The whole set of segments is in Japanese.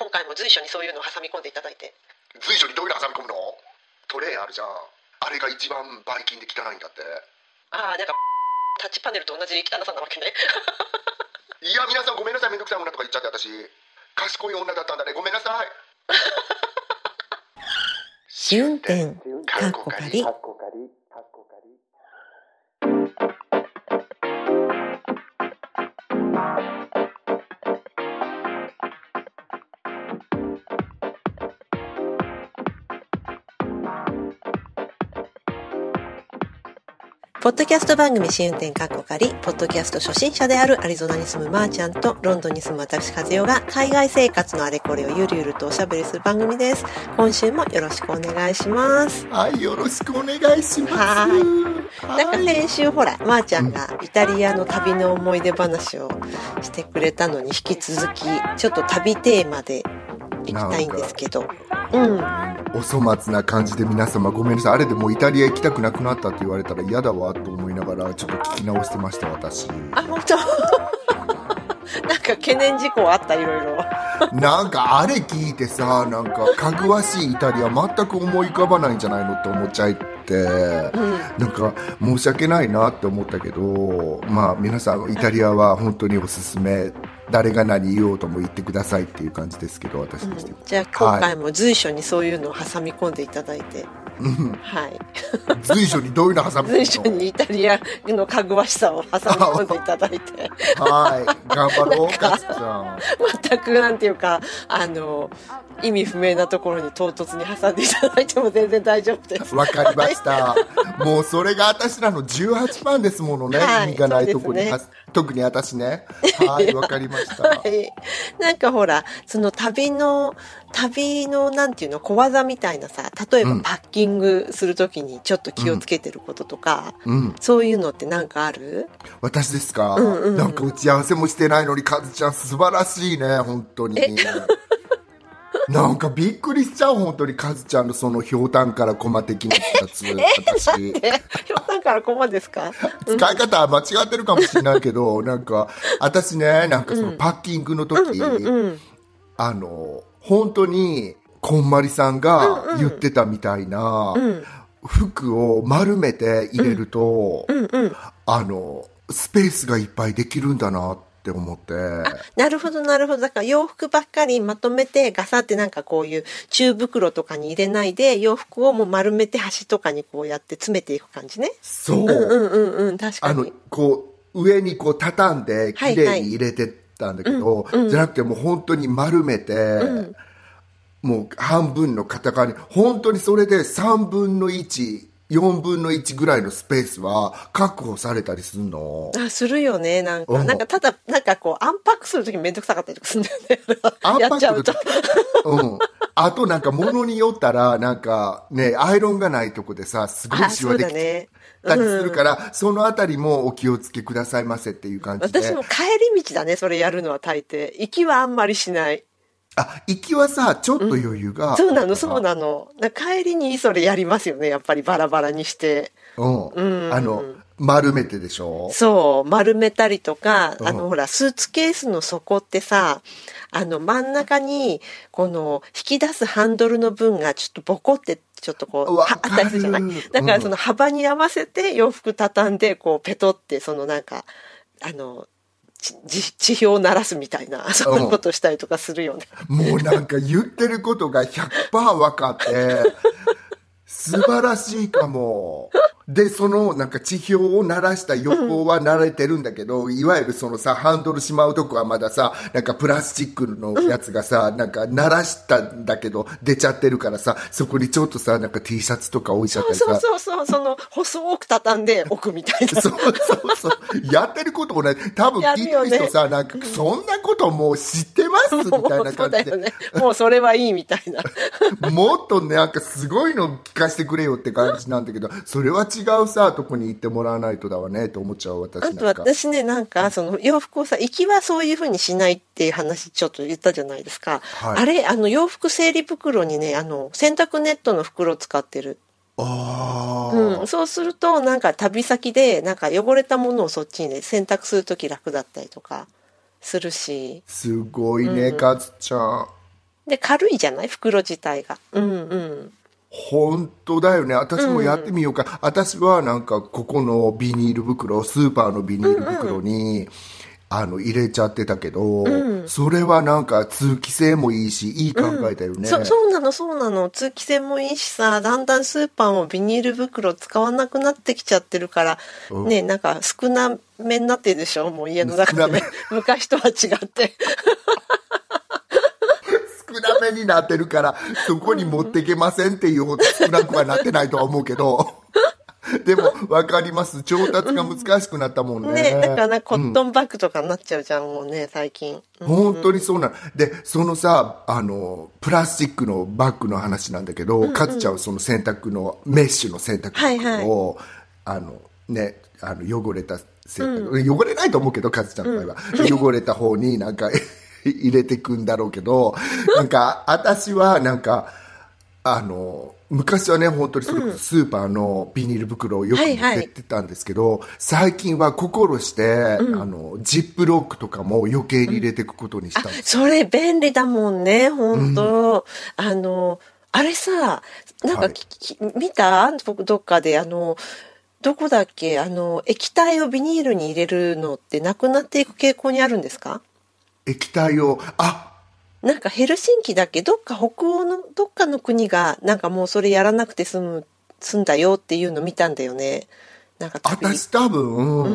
今回も随所にそういうのを挟み込んでいただいて。随所にどういうの挟み込むの？トレイあるじゃん。あれが一番バイキンで汚いんだって。ああなんかタッチパネルと同じ汚さなわけね。いや皆さんごめんなさいめんどくさい女とか言っちゃって私。賢い女だったんだね。ごめんなさい。試運転かっこかりポッドキャスト番組試運転かっこかり、ポッドキャスト初心者であるアリゾナに住むまーちゃんとロンドンに住む私和代が海外生活のあれこれをゆるゆるとおしゃべりする番組です。今週もよろしくお願いします。はいよろしくお願いしますははいなんか先週ほら、まーちゃんがイタリアの旅の思い出話をしてくれたのに引き続き、ちょっと旅テーマで行きたいんですけど。うん。お粗末な感じで皆様ごめんなさい。あれでもうイタリア行きたくなくなったって言われたら嫌だわと思いながらちょっと聞き直してました私。あ、本当？なんか懸念事項あった、いろいろ。なんかあれ聞いてさなんかかぐわしいイタリア全く思い浮かばないんじゃないのって思っちゃって、なんか申し訳ないなって思ったけどまあ皆さんイタリアは本当におすすめ誰が何言おうとも言ってくださいっていう感じですけど私としては、じゃあ今回も随所にそういうのを挟み込んでいただいて。はい。随所にどういうの挟む？の随所にイタリアのかぐわしさを挟み込んでいただいて。はい頑張ろうかつちゃん全くなんていうか、あの、意味不明なところに唐突に挟んでいただいても全然大丈夫です。わかりました。もうそれが私らの18番ですものね。はい意味がないとこに、そうですねは特に私ね。はい、わかりました。はい。なんかほら、その旅の、旅のなんていうの、小技みたいなさ、例えばうんパッキングするときにちょっと気をつけてることとか、うん。そういうのってなんかある？私ですか、んうんなんか打ち合わせもしてないのに、カズちゃん素晴らしいね、本当に。なんかびっくりしちゃう、本当に、カズちゃんのそのひょうたんからコマ的なやつ、ひょうたんからこまですか？使い方は間違ってるかもしれないけど、なんか、私ね、なんかそのパッキングの時、うん。あの、本当に、こんまりさんが言ってたみたいな、服を丸めて入れると、あの、スペースがいっぱいできるんだなって思って、なるほど、なるほど。だから洋服ばっかりまとめてガサってなんかこういう中袋とかに入れないで、洋服をもう丸めて端とかにこうやって詰めていく感じね。そう、うんうんうん、確かあのに。、こう、上にこう畳んで、綺麗に入れてったんだけど、じゃなくてもう本当に丸めて、もう半分の片側に、本当にそれで3分の1、4分の1ぐらいのスペースは確保されたりするの？あ、するよね、なんか。うんなんか、ただ、なんかこう、アンパックするときめんどくさかったりとかするんだよね。アンパやっちゃうん。あとなんか物によったら、なんかね、アイロンがないとこでさ、すごいあ、そうシワできだね。たりするから、そのあたりもお気をつけくださいませっていう感じで。私も帰り道だね、それやるのは大抵。行きはあんまりしない。あ、行きはさ、ちょっと余裕が。そうなの、そうなの。帰りにそれやりますよね、やっぱりバラバラにして。うん。あの、丸めてでしょ？そう、丸めたりとか、うんあの、ほら、スーツケースの底ってさ、あの、真ん中に、この、引き出すハンドルの分がちょっとボコって、ちょっとこう、あったりするじゃないだからうんその幅に合わせて洋服畳んで、こう、ペトって、そのなんか、あの、ち地地表を鳴らすみたいな、そんなことしたりとかするよね。もうなんか言ってることが100%分かって、素晴らしいかも。で、そのなんか地表を鳴らした横は慣れてるんだけど、いわゆるそのさ、ハンドルしまうとこはまださ、なんかプラスチックのやつがさ、なんか鳴らしたんだけど、出ちゃってるからさ、そこにちょっとさ、なんか T シャツとか置いちゃったりさ。そうそうそう、その、細く畳んで置くみたいな。そうそうそう。やってることもね、多分聞いてる人さ、なんか、そんなこともう知ってますみたいな感じで。ね。もうそれはいいみたいな。もっとね、なんかすごいの聞かせてくれよって感じなんだけど、それは違うさ、とこに行ってもらわないとだわね、と思っちゃう私あとなんか。私ね、なんか、その洋服をさ、行きはそういうふうにしないっていう話ちょっと言ったじゃないですか。はいあれ、あの洋服整理袋にね、あの、洗濯ネットの袋を使ってる。ああ、うん。そうすると、なんか旅先で、なんか汚れたものをそっちにね、洗濯するとき楽だったりとかするし。すごいね、カズちゃん。で、軽いじゃない？袋自体が。うんうん。本当だよね。私もやってみようか。私はなんか、ここのビニール袋、スーパーのビニール袋に、あの、入れちゃってたけど、それはなんか通気性もいいし、いい考えだよね。そそうなのそうなの。通気性もいいしさだんだんスーパーもビニール袋使わなくなってきちゃってるから、うん。ねなんか少なめになってるでしょもう家の中で。少なめ。昔とは違ってめになってるから、そこに持ってけませんっていうほど少なくはなってないとは思うけど。でも、わかります。調達が難しくなったもんね。ねだからコットンバッグとかになっちゃうじゃん、もうね最近、うん本当にそうなの。で、そのさ、あの、プラスチックのバッグの話なんだけど、かつちゃんはその洗濯の、メッシュの洗濯バッグを、あの、ね、あの、汚れた洗濯、汚れないと思うけど、かつちゃんの場合は。汚れた方になんか 入れてくんだろうけど、なんか、私はなんか、あの、昔はね、本当にそれこそスーパーのビニール袋をよく持ってってたんですけど、最近は心して、あの、ジップロックとかも余計に入れていくことにしたんです。それ便利だもんね本当、あのあれさなんか、はい。見た？僕どっかであのどこだっけ？あの液体をビニールに入れるのってなくなっていく傾向にあるんですか？液体を、あ、なんかヘルシンキだっけどっか北欧のどっかの国がなんかもうそれやらなくて済む済んだよっていうの見たんだよね。なんか私多分、う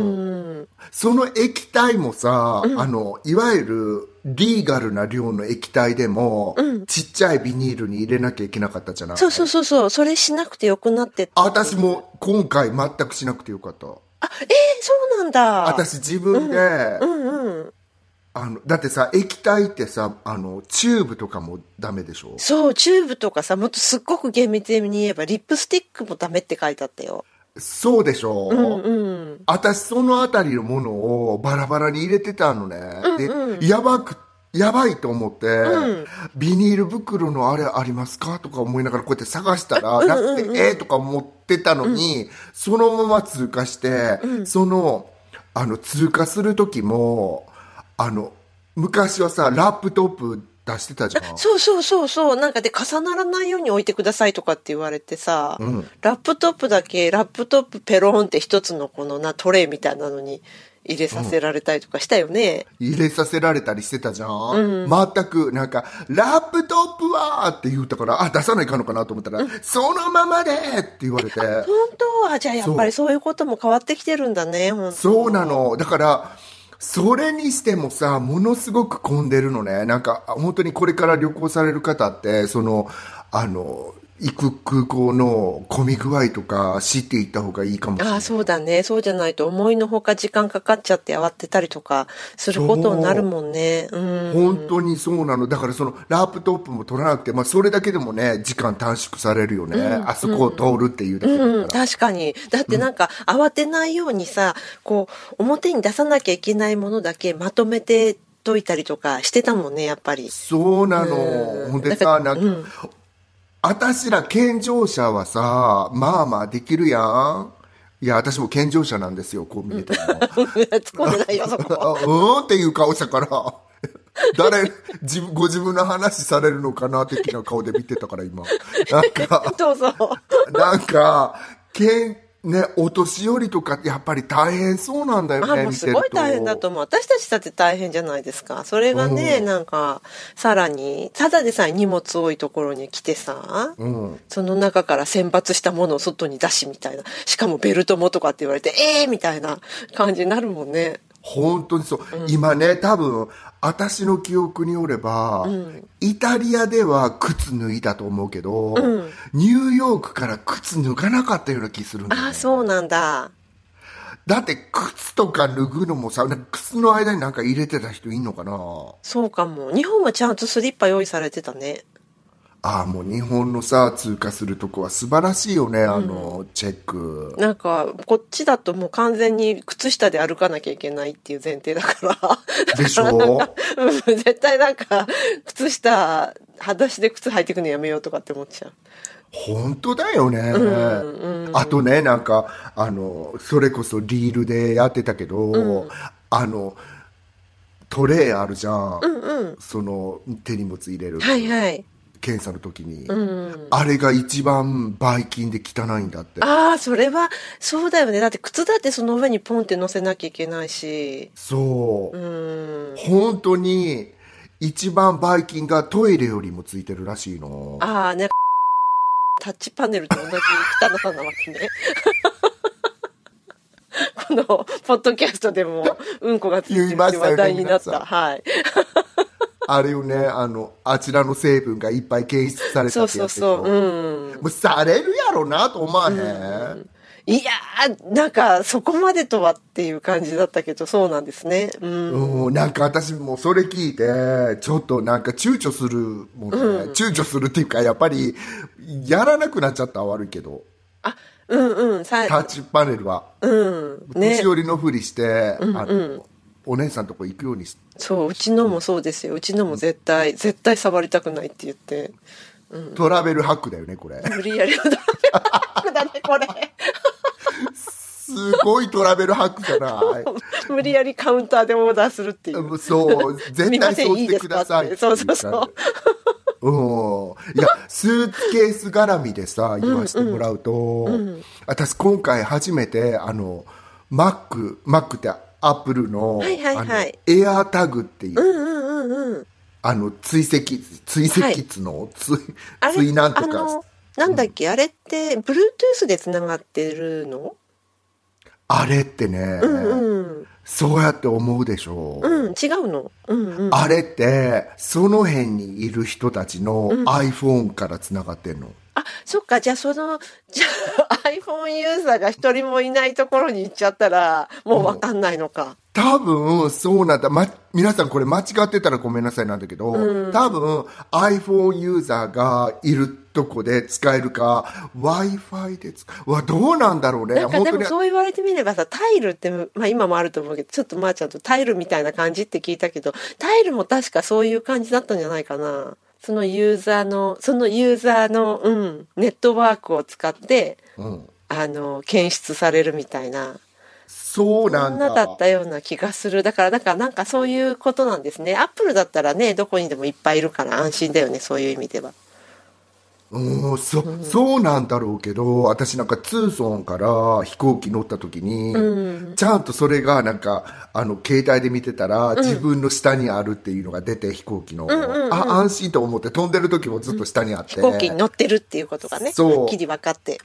ん。その液体もさ、あの、いわゆるリーガルな量の液体でも、ちっちゃいビニールに入れなきゃいけなかったじゃない？そうそうそうそう。それしなくてよくなってあ私も今回全くしなくてよかった。あえー、そうなんだ。私自分で、うんうんあの、だってさ、液体ってさ、あの、チューブとかもダメでしょ？そう、チューブとかさ、もっとすっごく厳密に言えば、リップスティックもダメって書いてあったよ。そうでしょ、うんうん。私そのあたりのものをバラバラに入れてたのね。で、やばく、やばいと思って、ビニール袋のあれありますかとか思いながらこうやって探したら、なくて、えーとか思ってたのに、そのまま通過して、その、あの、通過する時も、あの、昔はさ、ラップトップ出してたじゃん。そうそうそうそう。なんかで重ならないように置いてくださいとかって言われてさ、ラップトップだけ、ラップトップペロンって一つのこのな、トレイみたいなのに入れさせられたりとかしたよね。入れさせられたりしてたじゃん、全くなんか「ラップトップは!」って言ったからあ出さないかんのかなと思ったら「そのままで!」って言われて本当？は、じゃあやっぱりそういうことも変わってきてるんだね、そうなのだからそれにしてもさものすごく混んでるのね。なんか本当にこれから旅行される方ってそのあの行く空港の混み具合とか知っていった方がいいかもしれないああ、そうだね。そうじゃないと思いのほか時間かかっちゃって慌てたりとかすることになるもんね。うん。本当にそうなの。だからそのラップトップも取らなくて、まあそれだけでもね、時間短縮されるよね。あそこを通るっていうだけだから。うん、確かに。だってなんか、慌てないようにさ、こう、表に出さなきゃいけないものだけまとめてといたりとかしてたもんね、やっぱり。そうなの。ほんでさ、なんか、私ら健常者はさ、まあまあできるやん。いや、私も健常者なんですよ、こう見えても。突っ込ん でないよ、そこ。あうん？っていう顔したから、誰、自分、ご自分の話されるのかな、的な顔で見てたから、今。なんか、どうぞ。なんか、けん、ね、お年寄りとかってやっぱり大変そうなんだよあ、ね、もう。すごい大変だと思う。私たちだって大変じゃないですか。それがね、なんか、さらに、ただでさえ荷物多いところに来てさ、うん。その中から選抜したものを外に出しみたいな。しかもベルトもとかって言われて、ええー、みたいな感じになるもんね。本当にそう。今ね、多分、私の記憶によれば、イタリアでは靴脱いだと思うけど、ニューヨークから靴脱がなかったような気するんだよねああ、そうなんだ。だって靴とか脱ぐのもさ、靴の間になんか入れてた人いんのかな？そうかも。日本はちゃんとスリッパ用意されてたね。ああ、もう日本のさ、通過するとこは素晴らしいよね、あの、チェック。なんか、こっちだともう完全に靴下で歩かなきゃいけないっていう前提だから。でしょ？う ん絶対なんか、靴下、裸足で靴履いてくのやめようとかって思っちゃう。本当だよね、あとねなんかあのそれこそリールでやってたけど、あのトレーあるじゃん、うんうん。その手荷物入れる、はいはい。検査の時に、うん。あれが一番ばい菌で汚いんだってああ、それは、そうだよね。だって靴だってその上にポンって乗せなきゃいけないし。そう、うん。本当に一番ばい菌がトイレよりもついてるらしいのああ、ね。タッチパネルと同じ汚さなわけね。この、ポッドキャストでも、うんこがついてるって話題になった。はい。あれをねあのあちらの成分がいっぱい検出されそうたってやつでしょそうそう。うん。もうされるやろなと思わへん、いやー、なんか、そこまでとはっていう感じだったけど、そうなんですね。うん。うん、なんか私もそれ聞いてちょっとなんか躊躇するもんね、躊躇するっていうかやっぱりやらなくなっちゃったら悪いけどあ、うんうん。さタッチパネルは、うん。ね年。寄りのふりして、あのお姉さんとこ行くようにしそう、うちのもそうですよ。うちのも絶対、絶対触りたくないって言って。トラベルハックだよねこれ。無理やりのだね、これ。すごいトラベルハックじゃない。無理やりカウンターでオーダーするっていう。そう絶対そうしてください。そうそうそう。うん、いやスーツケース絡みでさ言わせてもらうと、私今回初めてあの Mac, Mac ってアップルの,、はいはいはい。エアータグっていう、うんうんうんうん。あの追跡追跡つの、追あれ、追なんとか。なんだっけ、あれって、Bluetooth で繋がってるの？あれってね、うん。そうやって思うでしょ。う、うん、違うの？うんうん。あれってその辺にいる人たちの iPhone からつながってんの、あ、そっか、じゃあその、じゃあ iPhone ユーザーが一人もいないところに行っちゃったら、もうわかんないのか。多分そうなんだ、ま、皆さんこれ間違ってたらごめんなさいなんだけど、多分 iPhone ユーザーがいるとこで使えるか w i f i で使う。わどうなんだろうね。なんかでもに。そう言われてみればさ、タイルって、まあ今もあると思うけど、ちょっとまーちゃんとタイルみたいな感じって聞いたけど、タイルも確かそういう感じだったんじゃないかな。そのユーザーの、そのユーザーの、うん、ネットワークを使って、うん、あの、検出されるみたいな。そうなそんなんだだったような気がする。だから、だからなんかそういうことなんですね。アップルだったらね、どこにでもいっぱいいるから安心だよね、そういう意味では。うんそそうなんだろうけど私なんかツーソンから飛行機乗った時に、ちゃんとそれがなんかあの携帯で見てたら、自分の下にあるっていうのが出て飛行機の、あ安心と思って飛んでる時もずっと下にあって、飛行機に乗ってるっていうことがね、そう。はっきり分かって。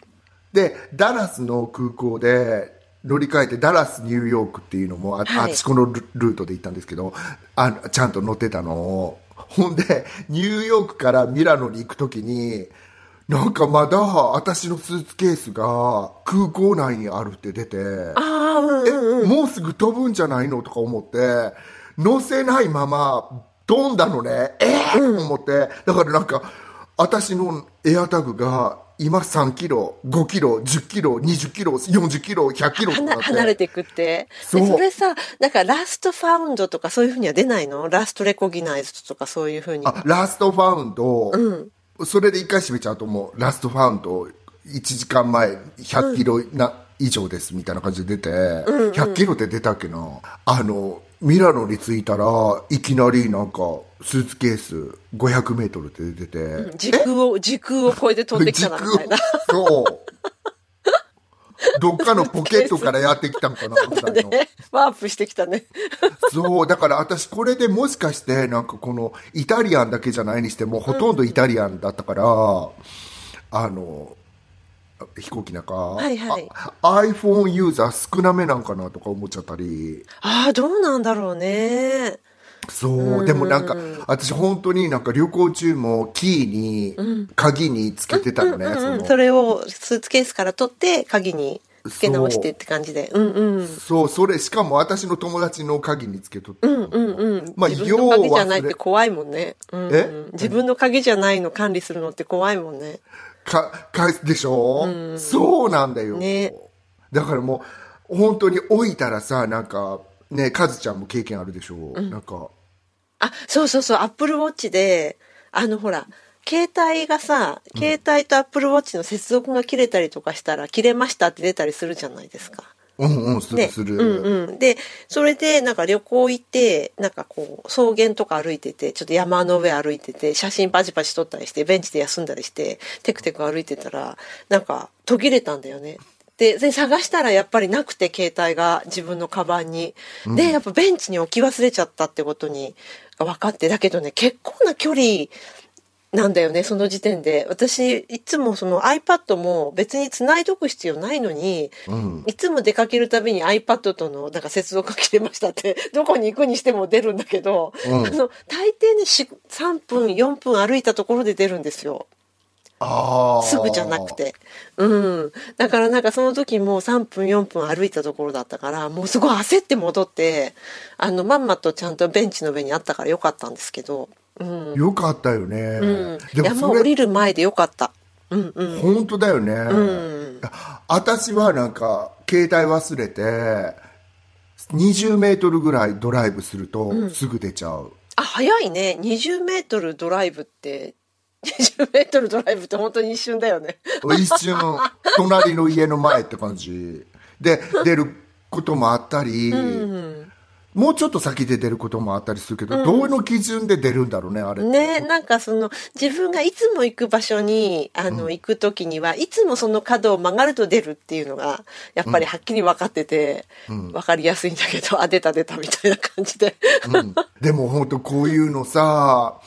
でダラスの空港で乗り換えてダラスニューヨークっていうのもあ,、はい。あそこのルルートで行ったんですけどあちゃんと乗ってたのを ほんでニューヨークからミラノに行く時になんかまだ私のスーツケースが空港内にあるって出てうんうん。えもうすぐ飛ぶんじゃないのとか思って乗せないまま飛んだのねええー思ってだからなんか私のエアタグが今3キロ5キロ10キロ20キロ40キロ100キロ離って。離れていくって。そそれさ、なんかラストファウンドとかそういうふうには出ないの？ラストレコギナイズとかそういうふうに。あラストファウンド、それで一回閉めちゃうともうラストファウンド1時間前100キロな、以上ですみたいな感じで出て、100キロって出たっけな。あのミラノに着いたらいきなりなんかスーツケース500メートルって出てて、時空を、時空を超えて飛んできたなみたいな。そう。どっかのポケットからやってきたんかな みたいな。ね、ワープしてきたね。そう、だから私これでもしかしてなんかこのイタリアンだけじゃないにしてもほとんどイタリアンだったから、あの、飛行機なんか、いはい。あ iPhone ユーザー少なめなんかなとか思っちゃったり、ああ、どうなんだろうね。そう、でもなんか私本当になんか旅行中もキーに、鍵につけてたのね、うんうん、それをスーツケースから取って鍵に付け直してって感じで。う。んうん。そう、それしかも私の友達の鍵につけとって、うんうんうん。まあ自分の鍵じゃない要はって怖いもんね。うんうん。え？自分の鍵じゃないの管理するのって怖いもんね。か、か、でしょ、そうなんだよ。ね。だからもう、本当に置いたらさ、なんか、ね、カズちゃんも経験あるでしょ、なんか、あ、そうそうそう、アップルウォッチで、あのほら、携帯がさ、携帯とアップルウォッチの接続が切れたりとかしたら、切れましたって出たりするじゃないですか。うんうん、するする。うんうん。で、それでなんか旅行行って、なんかこう、草原とか歩いてて、ちょっと山の上歩いてて、写真パチパチ撮ったりして、ベンチで休んだりして、テクテク歩いてたら、なんか途切れたんだよね。で、で探したらやっぱりなくて、携帯が自分のカバンに。で、やっぱベンチに置き忘れちゃったってことに分かって、だけどね、結構な距離、なんだよね、その時点で。私、いつもその iPad も別に繋いどく必要ないのに、うん。いつも出かけるたびに iPad とのなんか接続が切れましたって、どこに行くにしても出るんだけど、うんあの、大抵ね、し3分、4分歩いたところで出るんですよ。すぐじゃなく。て。うん。だからなんかその時も3分、4分歩いたところだったから、もうすごい焦って戻って、あの、まんまとちゃんとベンチの上にあったからよかったんですけど、うん。よかったよね。うん。でも山降りる前でよかった。うんうん。本当だよね。うん。私はなんか、携帯忘れて、20メートルぐらいドライブすると、すぐ出ちゃう。あ、早いね。20メートルドライブって、20メートルドライブって本当に一瞬だよね。一瞬、隣の家の前って感じ。で、出ることもあったり、うん。もうちょっと先で出ることもあったりするけど、どうの基準で出るんだろうね、あれ。ね、なんかその自分がいつも行く場所にあの、行く時にはいつもその角を曲がると出るっていうのがやっぱりはっきり分かってて、分かりやすいんだけどあ出た出たみたいな感じで、うんでも本当こういうのさ、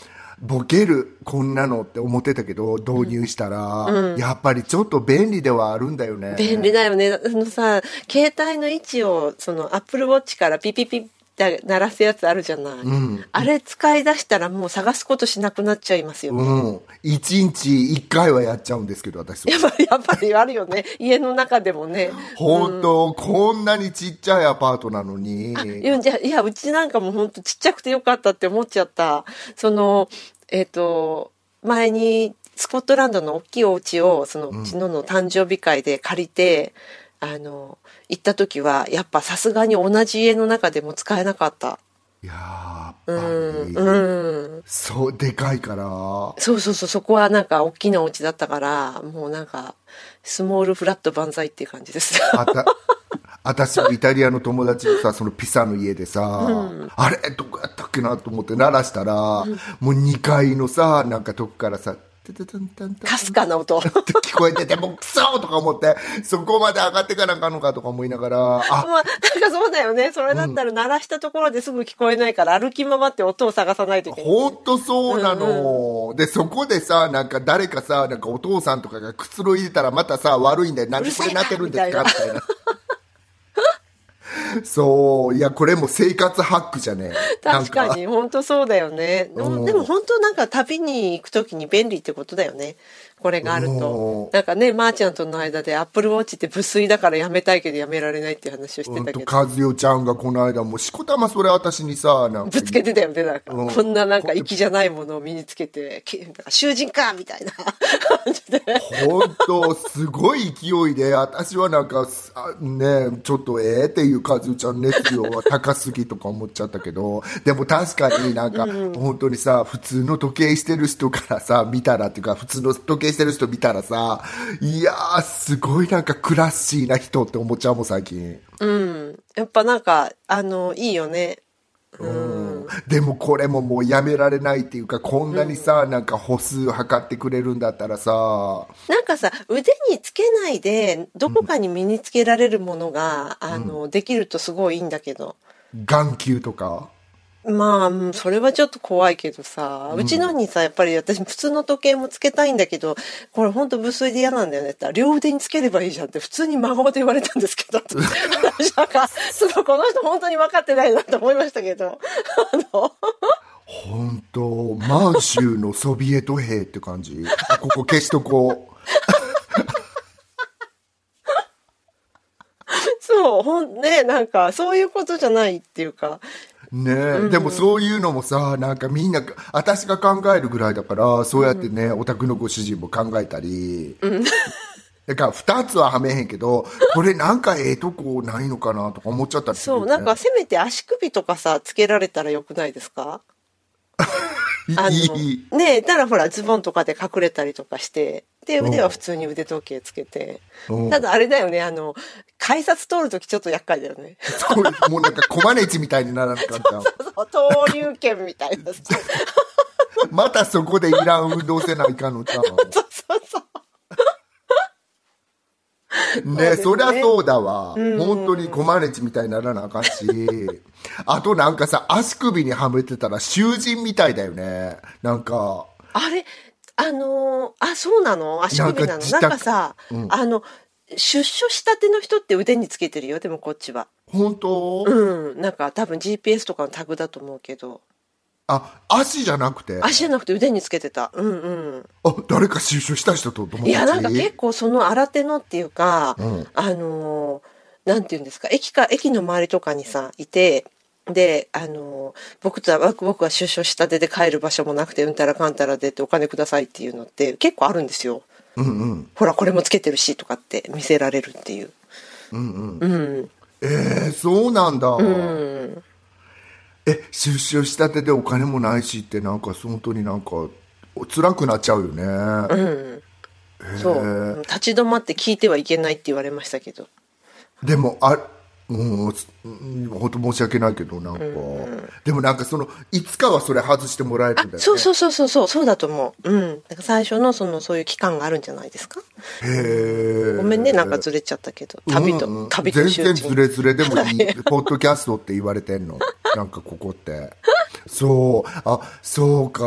ボケる、こんなのって思ってたけど、導入したら、やっぱりちょっと便利ではあるんだよね。便利だよねあのさ携帯の位置をそのアップルウォッチからピピピって鳴らすやつあるじゃない、んあれ使い出したらもう探すことしなくなっちゃいますよ、うん。一日一回はやっちゃうんですけど、私。やっぱりやっぱりあるよね家の中でもね本当、こんなにちっちゃいアパートなのに。いや、じゃあいや、うちなんかも本当ちっちゃくてよかったって思っちゃった。その、えっ、と、前にスコットランドの大きいお家を、そのうちのの誕生日会で借りて、あの、行った時は、やっぱさすがに同じ家の中でも使えなかった。やっぱうん、り、うん。そう、でかいから。そうそうそう、そこはなんか大きなお家だったから、もうなんか、スモールフラット万歳っていう感じです。私もイタリアの友達のさ、そのピサの家でさ、あれどこやったっけなと思って鳴らしたら、もう2階のさ、なんかとこからさ、かすかな音。って聞こえてて、もうクソとか思って、そこまで上がってかなあかんのかとか思いながら、あ、まあ、なんかそうだよね。それだったら鳴らしたところですぐ聞こえないから、歩き回って音を探さないといけない。ほんとそうなの。で、そこでさ、なんか誰かさ、なんかお父さんとかがくつろいでたらまたさ、悪いんだよ。なんでこれなってるんですか？みたいな。そう。いや、これも生活ハックじゃね確かに、本当そうだよね。でうんも、でも本当なんか旅に行くときに便利ってことだよね。これがあるうんと。なんかね、まー、ちゃんとの間でアップルウォッチって無粋だからやめたいけどやめられないっていう話をしてたけど。和代ちゃんがこの間もうしこたまそれ私にさ、なんかぶつけてたよね、なんか。うんこんななんか粋じゃないものを身につけて、きなんか囚人かみたいな感じで。本当すごい勢いで、私はなんか、あね、ちょっとええっていう和代ちゃん熱量は高すぎとか思っちゃったけど、でも確かになんか、本当にさ、普通の時計してる人からさ、見たらっていうか、普通の時計してる人見たらさ、いやー、すごいなんかクラッシーな人って思っちゃうもん、最近。うん。やっぱなんか、あの、いいよね。うんでもこれももうやめられないっていうか、こんなにさ、なんか歩数測ってくれるんだったらさ、なんかさ、腕につけないで、どこかに身につけられるものが、あの、できるとすごいいいんだけど。眼球とか。まあ、うんそれはちょっと怖いけどさ、うちのにさ、やっぱり私普通の時計もつけたいんだけど、これほんと無粋で嫌なんだよねって。両腕につければいいじゃんって普通に孫で言われたんですけど、私なんか、すごいこの人本当に分かってないなと思いましたけど、あの、本当満州のソビエト兵って感じ？あここ消しとこう。そう、ほん、ね、なんか、そういうことじゃないっていうか、ねえ、でもそういうのもさ、なんかみんな、私が考えるぐらいだから、そうやってね、お宅のご主人も考えたり。だから二つははめへんけど、これなんかええとこないのかなとか思っちゃったりする、そう、なんかせめて足首とかさ、つけられたらよくないですか？あいのい。ねえ、たらほら、ズボンとかで隠れたりとかして、で、腕は普通に腕時計つけてうん。ただあれだよね、あの、改札通るときちょっと厄介だよね。もうなんかコマネチみたいにならなかった。そう登竜券みたいなさ。またそこでいらん運動せないかんのちゃうそうそうそう。ねそりゃそうだわ。ん本当にコマネチみたいにならなあかんし。あとなんかさ、足首にはめてたら囚人みたいだよね。なんか、あれ、あのーあ、そうなの？足首なの？なんかさ、うんあの、出所したての人って腕につけてるよ、でもこっちは。本当、うん。なんか多分 GPS とかのタグだと思うけど。あ、足じゃなくて？足じゃなくて腕につけてた。うんうん。あ、誰か出所した人と友達？いや、なんか結構その新手のっていうか、うんあのーなんていうんですか、駅か、駅の周りとかにさ、いて、で、あのー僕とは、僕は出所したてで帰る場所もなくて、うんたらかんたらでってお金くださいっていうのって結構あるんですよ。うんうん。ほら、これもつけてるし、とかって見せられるっていう。うんうん。うん。えー、そうなんだ。うん。え、出所したてでお金もないしってなんか本当になんか辛くなっちゃうよね。うん。そう。立ち止まって聞いてはいけないって言われましたけど。でもあもう本当申し訳ないけどなんか、でもなんかそのいつかはそれ外してもらえるんだよねそうそうそうそうそう、だと思う。うん。だか最初のその、そういう期間があるんじゃないですか。へえごめんね、なんかずれちゃったけど。旅と、うんうん旅と全然集中ズレズレでもいいポッドキャストって言われてんのなんかここってそうあそうか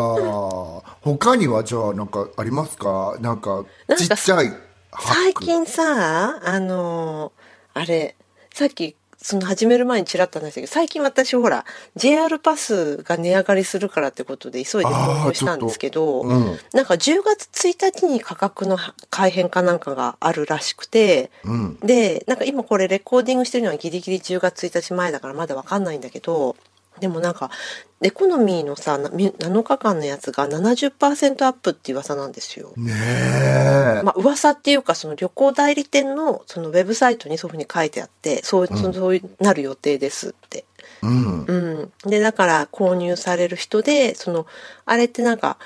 他にはじゃあなんかありますかなんかちっちゃい最近さ、あのーあれ、さっき、その始める前にちらっと話したけど、最近私ほら、JR パスが値上がりするからってことで急いで投稿したんですけど、うん。なんか10月1日に価格の改変かなんかがあるらしくて、うん。で、なんか今これレコーディングしてるのはギリギリ10月1日前だからまだわかんないんだけど、でもなんか、エコノミーのさ、な7日間のやつが70%アップっていう噂なんですよ。ねえ、まあ噂っていうかその旅行代理店のそのウェブサイトにそういうふうに書いてあって、そう、そそうなる予定ですって。うんうん。で、だから購入される人で、その、あれってなんか、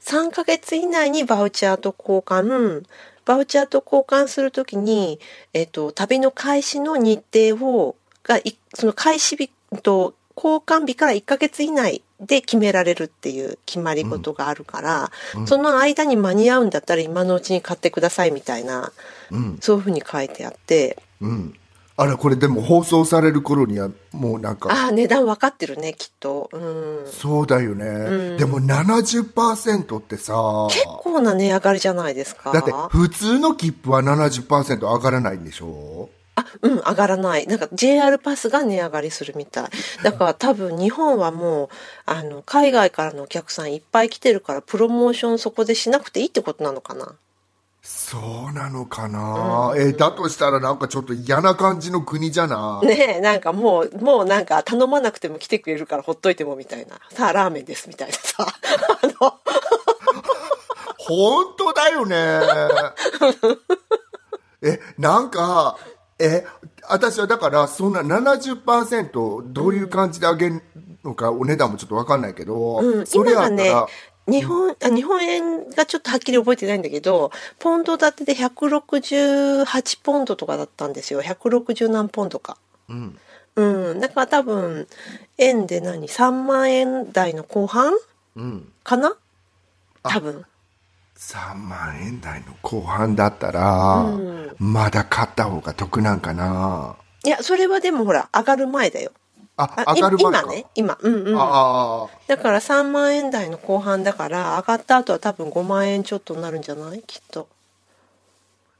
3ヶ月以内にバウチャーと交換、バウチャーと交換するときに、えっ、と、旅の開始の日程を、が、いその開始日と、交換日から1ヶ月以内で決められるっていう決まり事があるから、その間に間に合うんだったら今のうちに買ってくださいみたいな、うん。そういうふうに書いてあって、うん。あらこれでも放送される頃にはもうなんかああ、値段分かってるね、きっと。うん。そうだよね、でも70%ってさ結構な値上がりじゃないですか。だって普通の切符は70%上がらないんでしょ？あ、うん、上がらない。なんか JR パスが値上がりするみたい。だから多分日本はもう、あの、海外からのお客さんいっぱい来てるから、プロモーションそこでしなくていいってことなのかな？そうなのかな、えだとしたらなんかちょっと嫌な感じの国じゃな、ねえ、なんかもう、もうなんか頼まなくても来てくれるからほっといてもみたいな。さあ、ラーメンですみたいなさ。あの、本当だよね えなんかえ私はだからそんな70%どういう感じで上げるのか、お値段もちょっと分かんないけど、うん、それねやったら、日本、あ日本円がちょっとはっきり覚えてないんだけど、ポンド建てで168ポンドとかだったんですよ。160何ポンドか。うんうん。だから多分、円で何 ?3 万円台の後半うん、かな？多分。3万円台の後半だったら、うんまだ買った方が得なんかないや、それはでもほら、上がる前だよ。ああ上がる前か今ね、今。うんうん。だから3万円台の後半だから、上がった後は多分5万円ちょっとになるんじゃない？きっと。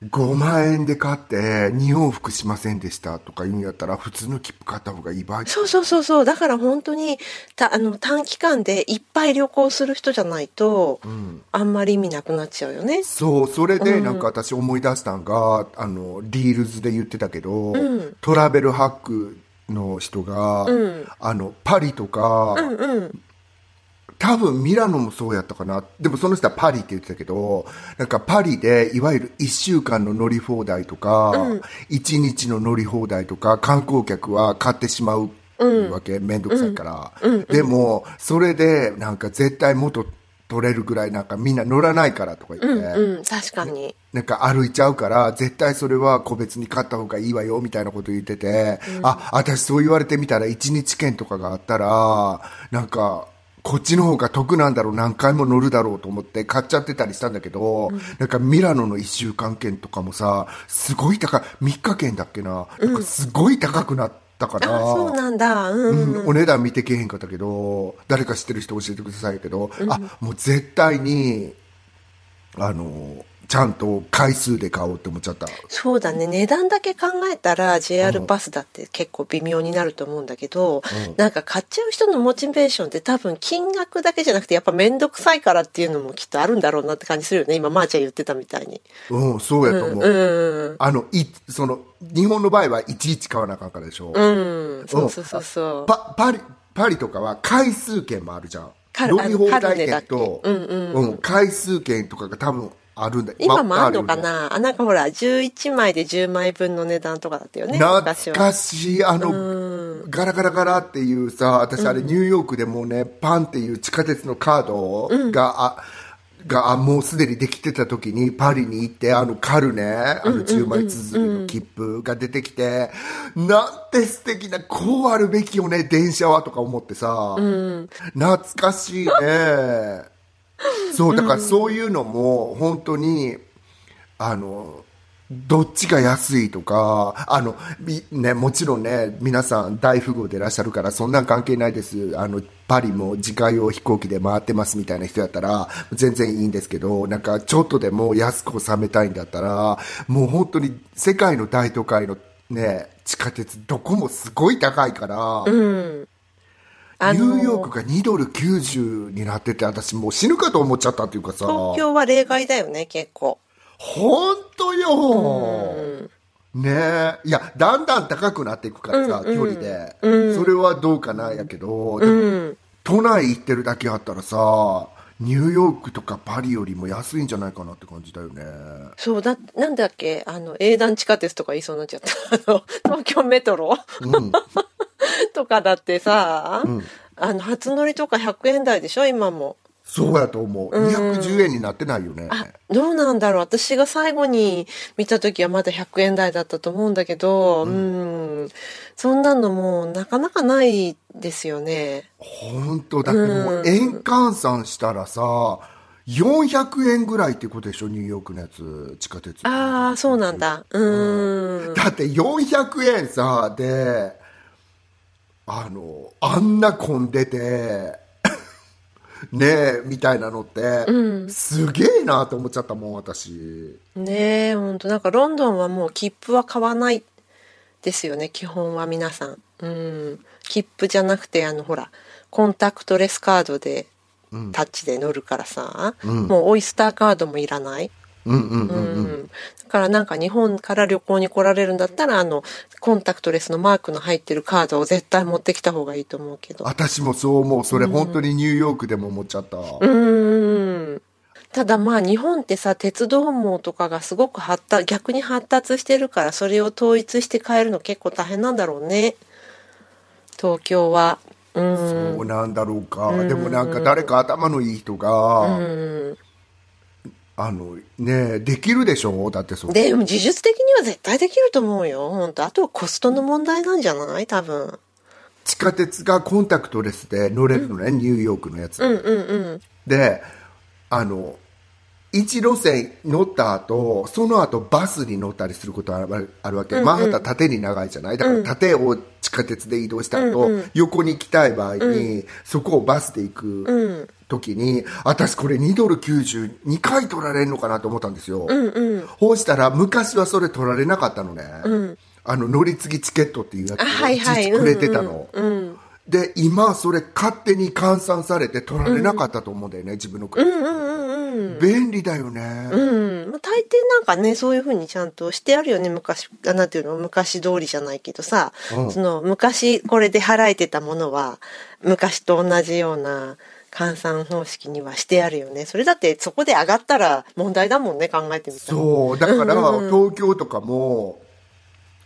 5万円で買って2往復しませんでしたとか言うんやったら普通の切符買った方がいい場合そうそうそうそう。だから本当に、たあの短期間でいっぱい旅行する人じゃないと、んあんまり意味なくなっちゃうよね。そうそれでうんなんか私思い出したんが、あのリールズで言ってたけど、んトラベルハックの人が、うんあのパリとか、うんうん。多分ミラノもそうやったかな。でもその人はパリって言ってたけどなんかパリでいわゆる1週間の乗り放題とか、うん。1日の乗り放題とか観光客は買ってしまうわけ、めんどくさいから、でもそれでなんか絶対元取れるぐらいなんかみんな乗らないからとか言って、うんうん、確かに。なんか歩いちゃうから、絶対それは個別に買った方がいいわよ、みたいなこと言ってて、あ、私そう言われてみたら1日券とかがあったら、なんか、こっちの方が得なんだろう、何回も乗るだろうと思って買っちゃってたりしたんだけど、なんかミラノの1週間券とかもさ、すごい高い、3日券だっけな、なんかすごい高くなったから、あ、そうなんだ。うん。うん、お値段見てけへんかったけど、誰か知ってる人教えてくださいけど、あ、もう絶対に、あの、ちゃんと回数で買おうって思っちゃった。そうだね。値段だけ考えたら JR バスだって結構微妙になると思うんだけど、なんか買っちゃう人のモチベーションって多分金額だけじゃなくてやっぱめんどくさいからっていうのもきっとあるんだろうなって感じするよね。今、まー、ちゃん言ってたみたいに。うん、そうやと思う。うん。あの、い、その、日本の場合はいちいち買わなあかんからでしょ。うん。そうそうそうそう。パ、パリ、パリとかは回数券もあるじゃん。乗り放題券と、うんうん回数券とかが多分あるんだ今もあんのかまな？あ、なんかほら、11枚で10枚分の値段とかだったよね。懐。かしい、あの、ガラガラガラっていうさ、私あれニューヨークでもうね、パンっていう地下鉄のカードが、あがあもうすでにできてた時にパリに行ってあのカルねあの10枚綴りの切符が出てきて、なんて素敵なこうあるべきよね電車はとか思ってさ、懐かしいねそうだからそういうのも本当にあのどっちが安いとか、あの、みね、もちろんね、皆さん大富豪でいらっしゃるから、そんなん関係ないです。あの、パリも自家用飛行機で回ってますみたいな人やったら、全然いいんですけど、なんかちょっとでも安く収めたいんだったら、もう本当に世界の大都会のね、地下鉄どこもすごい高いから、うん。あニのューヨークが2ドル90になってて、私もう死ぬかと思っちゃったっていうかさ、東京は例外だよね、結構。本当よ、ねえ。いや、だんだん高くなっていくからさ、距離で、それはどうかな、やけど、でも都内行ってるだけあったらさ、ニューヨークとかパリよりも安いんじゃないかなって感じだよね。そうだ、なんだっけ、あの、英断地下鉄とか言いそうになっちゃった。あの、東京メトロうん。とかだってさ、あの、初乗りとか100円台でしょ、今も。そうやと思う。210円になってないよね。あ、どうなんだろう。私が最後に見た時はまだ100円台だったと思うんだけど、うん、そんなのもうなかなかないですよね。本当だってもう円換算したらさ、400円ぐらいってことでしょ、ニューヨークのやつ、地下鉄。ああ、そうなんだ。うん。だって400円さ、で、あの、あんな混んでて、ねえ、みたいなのって、すげえなと思っちゃったもん、私。ねえ、ほんと。なんかロンドンはもう切符は買わないですよね、基本は皆さん。うん。切符じゃなくて、あの、ほら、コンタクトレスカードで、タッチで乗るからさ、もうオイスターカードもいらない。うんうんうん。うんだからなんか日本から旅行に来られるんだったら、あの、コンタクトレスのマークの入ってるカードを絶対持ってきた方がいいと思うけど。私もそう思う。それ本当にニューヨークでも思っちゃった。うーん。ただまあ日本ってさ、鉄道網とかがすごく発達、逆に発達してるから、それを統一して変えるの結構大変なんだろうね。東京は。うん。そうなんだろうか。でもなんか誰か頭のいい人が、あの、ねえ、できるでしょだってそう。でも技術的には絶対できると思うよ。本当あとはコストの問題なんじゃない？多分。地下鉄がコンタクトレスで乗れるのね、ニューヨークのやつ。うんうんうん。で、あの、一路線乗った後、その後バスに乗ったりすることがあるあるわけ。マンハッタン縦に長いじゃない？だから縦を地下鉄で移動した後、横に行きたい場合に、そこをバスで行く時に、私これ2ドル92回取られるのかなと思ったんですよ。こうしたら昔はそれ取られなかったのね。あの乗り継ぎチケットっていうやつをあはいはい。いちいちくれてたの。で、今それ勝手に換算されて取られなかったと思うんだよね、自分の国。便利だよね。うん。まあ、大抵なんかね、そういうふうにちゃんとしてあるよね、昔、あなんていうの、昔通りじゃないけどさ、うんその、昔これで払えてたものは、昔と同じような換算方式にはしてあるよね。それだってそこで上がったら問題だもんね、考えてみたら。そう、だから、東京とかも、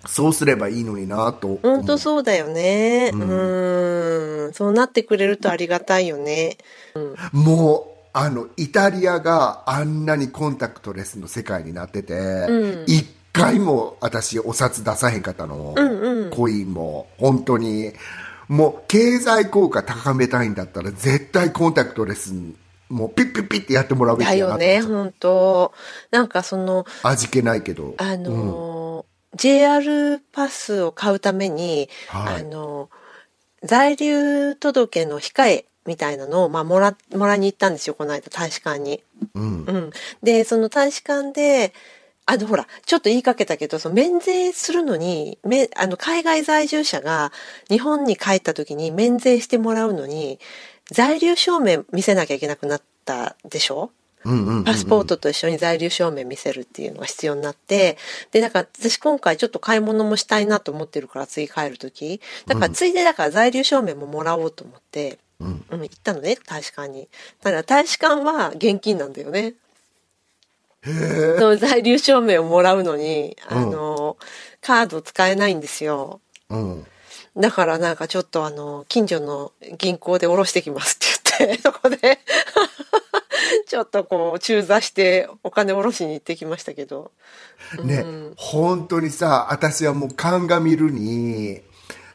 そうすればいいのになと。本当そうだよね。うん。ん。そうなってくれるとありがたいよね。もあの、イタリアがあんなにコンタクトレスの世界になってて、一、回も私お札出さへんかったの。コインも、本当に。もう、経済効果高めたいんだったら、絶対コンタクトレス、もうピッピッピッってやってもらうべきだよね、本当。なんかその、味気ないけど。あのー JR パスを買うために、はい。あのー在留届の控えみたいなのを、まあ、もら、もらいに行ったんですよ、この間、大使館に。うん。うん。で、その大使館で、あの、ほら、ちょっと言いかけたけど、その免税するのに、め、あの、海外在住者が日本に帰った時に免税してもらうのに、在留証明見せなきゃいけなくなったでしょ？パスポートと一緒に在留証明見せるっていうのが必要になって、で、だから私今回ちょっと買い物もしたいなと思ってるから次帰るとき、だからついでだから在留証明ももらおうと思って、うんうん、行ったのね、大使館に。だから大使館は現金なんだよね。その在留証明をもらうのに、あの、カード使えないんですよ。うん。だからなんかちょっとあの、近所の銀行で下ろしてきますって言って、そこで、ちょっとこう、中座してお金下ろしに行ってきましたけど。ね、本当にさ、私はもう鑑みるに、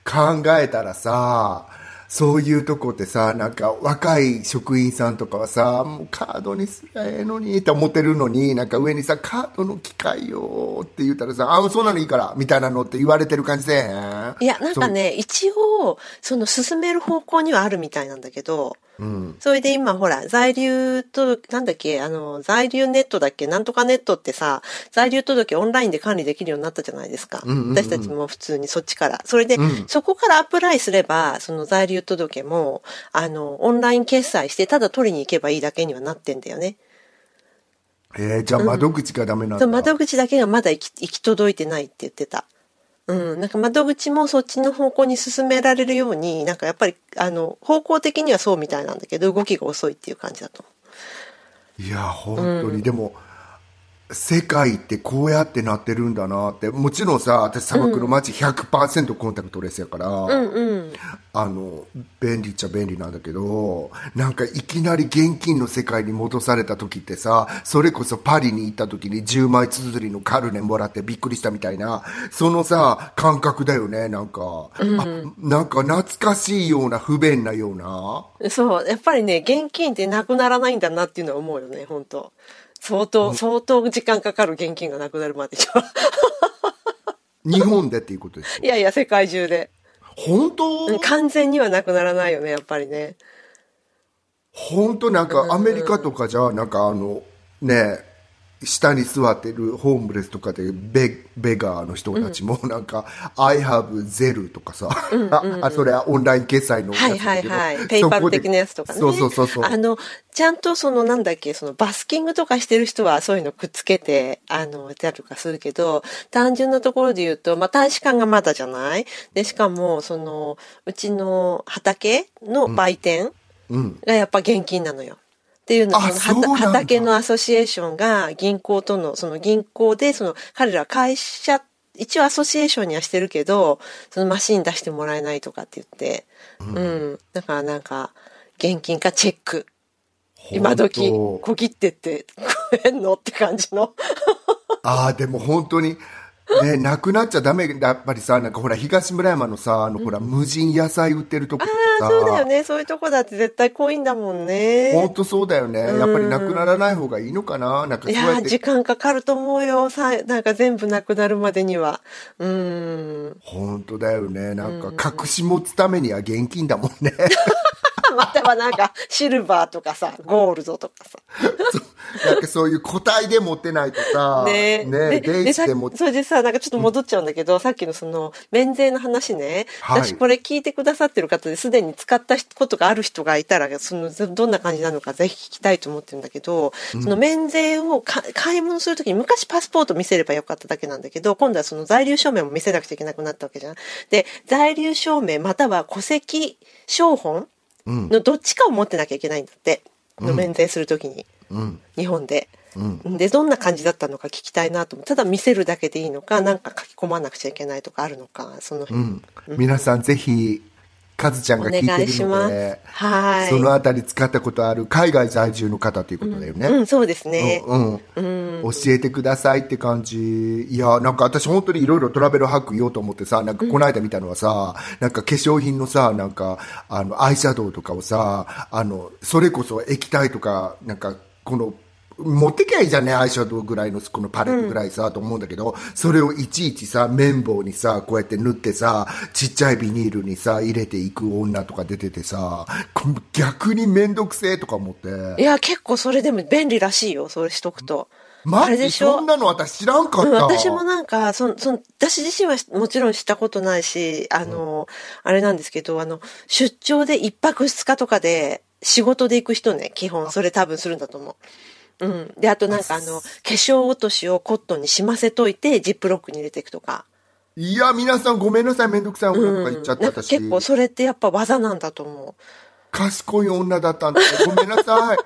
考えたらさ、そういうとこってさ、なんか若い職員さんとかはさ、もうカードにすりゃええのにって思ってるのに、なんか上にさ、カードの機械よって言ったらさ、あ、そうなのいいから、みたいなのって言われてる感じせえへん？いや、なんかね、一応、その進める方向にはあるみたいなんだけど、うん。それで今ほら、在留と、なんだっけ、あの、在留ネットだっけ、なんとかネットってさ、在留届オンラインで管理できるようになったじゃないですか。うんうんうん私たちも普通にそっちから。それで、うんそこからアプライすれば、その在留届も、あの、オンライン決済して、ただ取りに行けばいいだけにはなってんだよね。えー、じゃあ窓口がダメなんだ。そう窓口だけがまだ行き行き届いてないって言ってた。うん。なんか窓口もそっちの方向に進められるように、なんかやっぱり、あの、方向的にはそうみたいなんだけど、動きが遅いっていう感じだと思いや、本当に、でも、世界ってこうやってなってるんだなって、もちろんさ、私砂漠の街100%コンタクトレスやから、う。うんうん。あの、便利っちゃ便利なんだけど、なんかいきなり現金の世界に戻された時ってさ、それこそパリに行った時に10枚綴りのカルネもらってびっくりしたみたいな、そのさ、感覚だよね、なんか。あ、なんか懐かしいような不便なような。そう。やっぱりね、現金ってなくならないんだなっていうのは思うよね、本当相当、相当時間かかる現金がなくなるまでじゃ。日本でっていうことですよ。いやいや、世界中で。本当？完全にはなくならないよね、やっぱりね。本当？なんかアメリカとかじゃなんかあのね下に座ってるホームレスとかでベベガーの人たちもなんか「I have ゼル」とかさ、ああそれはオンライン決済のやつはいはいはい。ペイパル的なやつとかね。そうそうそうそうあの、ちゃんとそのなんだっけ、そのバスキングとかしてる人はそういうのくっつけて、あの、やるとかするけど、単純なところで言うと、まあ大使館がまだじゃない？で、しかも、その、うちの畑の売店うんがやっぱ現金なのよ。っていうのあそのそうなんだ畑のアソシエーションが銀行との、その銀行で、その彼ら会社、一応アソシエーションにはしてるけど、そのマシン出してもらえないとかって言って、うん。だからなんか、現金かチェック。今時、小切ってって食えんのって感じの。ああでも本当にねなくなっちゃダメやっぱりさなんかほら東村山のさあのほら無人野菜売ってるとこああ、そうだよね。そういうとこだって絶対濃いんだもんね。本当そうだよねやっぱりなくならない方がいいのかななんかそういや時間かかると思うよ。さ、なんか全部なくなるまでには。うーん。本当だよねなんか隠し持つためには現金だもんね またはなんか、シルバーとかさ、ゴールドとかさ。なんかそういう個体で持ってないとさ、ねね、で電でさ子でも、それでさ、なんかちょっと戻っちゃうんだけど、さっきのその、免税の話ね。はい私これ聞いてくださってる方ですでに使ったことがある人がいたら、その、どんな感じなのかぜひ聞きたいと思ってるんだけど、その免税をか買い物するときに昔パスポート見せればよかっただけなんだけど、今度はその在留証明も見せなくちゃいけなくなったわけじゃん。で、在留証明または戸籍証本うん、のどっちかを持ってなきゃいけないんだって。の免税するときに。うん、日本で。うん。で、どんな感じだったのか聞きたいなと。ただ見せるだけでいいのか、なんか書き込まなくちゃいけないとかあるのか、そのう辺。ん。皆さんぜひ、カズちゃんが聞いてるので、はい。そのあたり使ったことある海外在住の方ということだよね。うん、そうですね。うん、教えてくださいって感じ。いや、なんか私本当にいろいろトラベルハック言おうと思ってさ、なんかこの間見たのはさ、なんか化粧品のさ、なんか、あの、アイシャドウとかをさ、あの、それこそ液体とか、なんか、この、持ってきゃいいじゃんね、アイシャドウぐらいの、このパレットぐらいさ、と思うんだけど、それをいちいちさ、綿棒にさ、こうやって塗ってさ、ちっちゃいビニールにさ、入れていく女とか出ててさ、こ逆にめんどくせえとか思って。いや、結構それでも便利らしいよ、それしとくと。マジ？あれでしょ？そんなの私知らんかっうんた。私もなんか、そその私自身はもちろんしたことないし、あの、あれなんですけど、あの、出張で一泊二日とかで仕事で行く人ね、基本それ多分するんだと思う。うん。で、あとなんかあの、化粧落としをコットンにしませといて、ジップロックに入れていくとか。いや、皆さんごめんなさい、めんどくさい女とか言っちゃったなん。結構それってやっぱ技なんだと思う。賢い女だったんだ。ごめんなさい。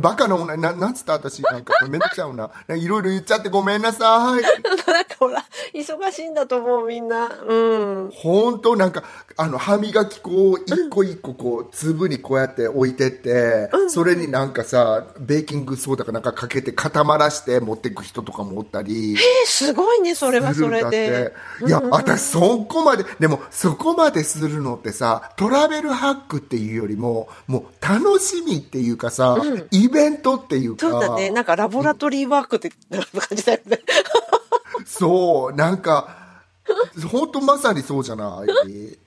バカな女、な、なんつった私、なんか、めんどくさい女。いろいろ言っちゃってごめんなさい。なんかほら、忙しいんだと思う、みんな。うん。本当なんか、あの、歯磨き粉を一個一個こう、粒にこうやって置いてって、それになんかさ、ベーキングソーダかなんかかけて固まらして持っていく人とかもおったり。えー、すごいね、それはそれでだ。っていや、私そこまで、でもそこまでするのってさ、トラベルハックっていうよりも、もう楽しみっていうかさ、イベントっていうか、そうだね。なんかラボラトリーワークって感じだよね。そう、なんか、本当まさにそうじゃない？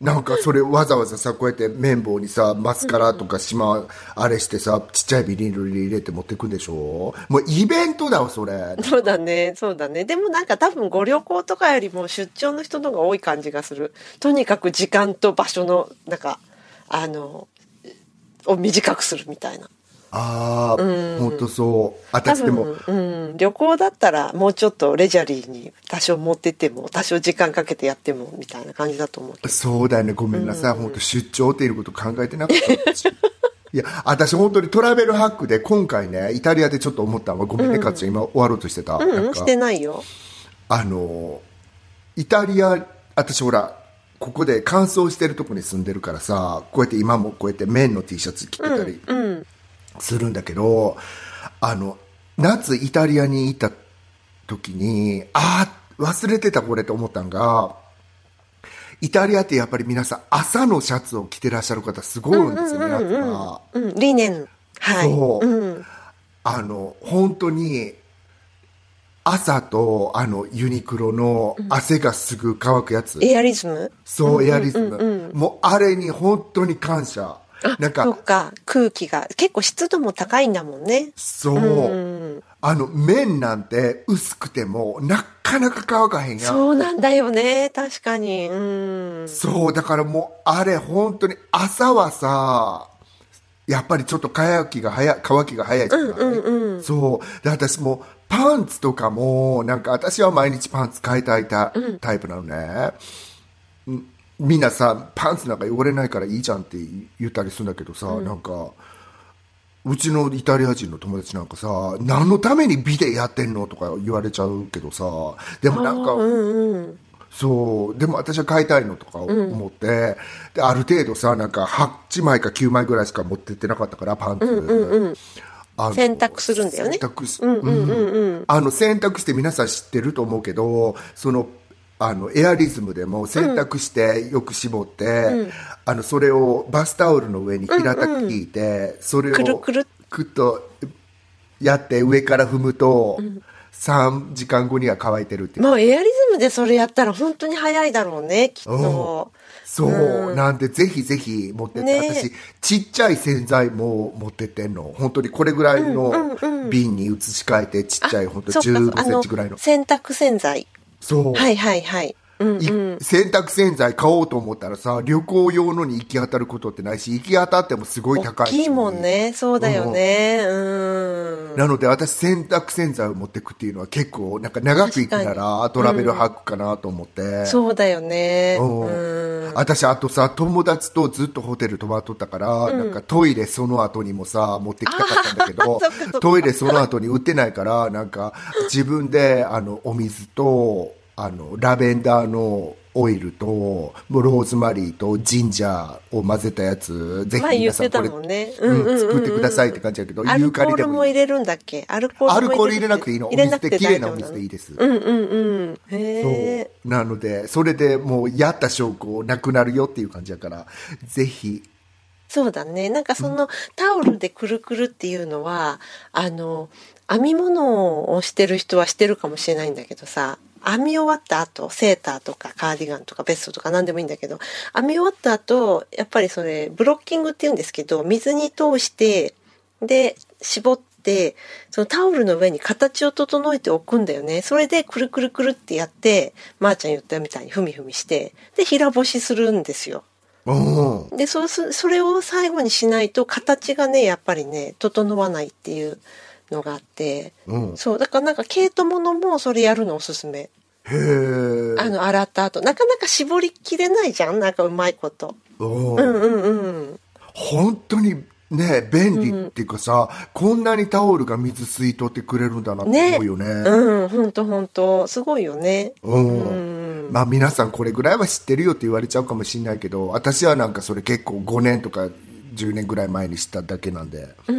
なんかそれわざわざさ、こうやって綿棒にさ、マスカラとかしま、あれしてさ、ちっちゃいビニールに入れて持ってくんでしょ？もうイベントだわ、それ。そうだね、そうだね。でもなんか多分ご旅行とかよりも出張の人の方が多い感じがする。とにかく時間と場所の、なんか、あの、を短くするみたいな。ああ、本当そう。多私でも、分、うん、旅行だったらもうちょっとレジャリーに多少持ってっても、多少時間かけてやってもみたいな感じだと思うけど。そうだよね、ごめんなさい、本当出張っていうこと考えてなかった。私いや、私本当にトラベルハックで今回ね、イタリアでちょっと思ったのは、ごめんね、かっちゃん、今終わろうとしてた。う、なんしてないよ。あの、イタリア、私ほら、ここで乾燥してるとこに住んでるからさ、こうやって今もこうやって綿の T シャツ着てたり。うん。するんだけど、あの、夏イタリアにいた時に、ああ、忘れてたこれと思ったんが、イタリアってやっぱり皆さん朝のシャツを着てらっしゃる方すごい多いんですよね、夏は。うん、理念。はい。そううん。あの、本当に、朝と、あの、ユニクロの汗がすぐ乾くやつ。エアリズム？そう、エアリズム。もう、あれに本当に感謝。なんそっか、か、空気が。結構湿度も高いんだもんね。そう。うん。あの、綿なんて薄くても、なかなか乾かへんやん。そうなんだよね。確かに。うん。そう、だからもう、あれ本当に、朝はさ、やっぱりちょっと乾きが早い、乾きが早いじゃない、そう。で、私も、パンツとかも、なんか私は毎日パンツ変えたいタ,、タイプなのね。んみんなさ、パンツなんか汚れないからいいじゃんって言ったりするんだけどさ、なんか、うちのイタリア人の友達なんかさ、何のために美でやってんのとか言われちゃうけどさ、でもなんか、うんうん。そう。でも私は買いたいのとか思って、で、ある程度さ、なんか8枚か9枚ぐらいしか持ってってなかったから、パンツ。あの洗濯するんだよね洗濯し、うんあの、洗濯して皆さん知ってると思うけど、その、あの、エアリズムでも洗濯してよく絞って、あの、それをバスタオルの上に平たく引いて、それをくるくる。くっとやって上から踏むと、3時間後には乾いてるっていう。まあ、エアリズムでそれやったら本当に早いだろうね、きっと。そう、なんでぜひぜひ持ってって、ね。私ちっちゃい洗剤も持ってってんの。本当にこれぐらいの瓶に移し替えてちっちゃい本当そっか15センチぐらいの。あ洗濯洗剤。そう、はいはいはい。うんい洗濯洗剤買おうと思ったらさ旅行用のに行き当たることってないし行き当たってもすごい高いし大きいもんね。そうだよね。うん。なので私洗濯洗剤を持ってくっていうのは結構なんか長く行くならトラベルハックかなと思って、そうだよね。うんうん。私あとさ友達とずっとホテル泊まっとったから、なんかトイレその後にもさ持ってきたかったんだけど トイレその後に売ってないからなんか自分であのお水とあのラベンダーのオイルとローズマリーとジンジャーを混ぜたやつぜひ皆さんこれ、ね。うん作ってくださいって感じだけどユーカリでも入れるんだっけ？アルコール入れなくていいの。お水で綺麗なお水でいいです、うんうんうん。へそえ。う。なのでそれでもうやった証拠なくなるよっていう感じだからぜひ。そうだね。なんかそのタオルでくるくるっていうのは、あの、編み物をしてる人はしてるかもしれないんだけどさ、編み終わった後、セーターとかカーディガンとかベストとか何でもいいんだけど、編み終わった後、やっぱりそれ、ブロッキングって言うんですけど、水に通して、で、絞って、そのタオルの上に形を整えておくんだよね。それでくるくるくるってやって、まー、ちゃん言ったみたいにふみふみして、で、平干しするんですよ。うんでそうすそれを最後にしないと形がねやっぱりね整わないっていうのがあって、うん。そうだからなんか毛糸物もそれやるのおすすめ。へえあの洗った後。なかなか絞りきれないじゃんなんかうまいこと。うんうんうんうん。本当にね便利っていうかさ、こんなにタオルが水吸い取ってくれるんだなってね。思うよね。うんほんとほんと。すごいよね。うん。まあ皆さんこれぐらいは知ってるよって言われちゃうかもしれないけど私はなんかそれ結構5年とか10年ぐらい前に知っただけなんで、あ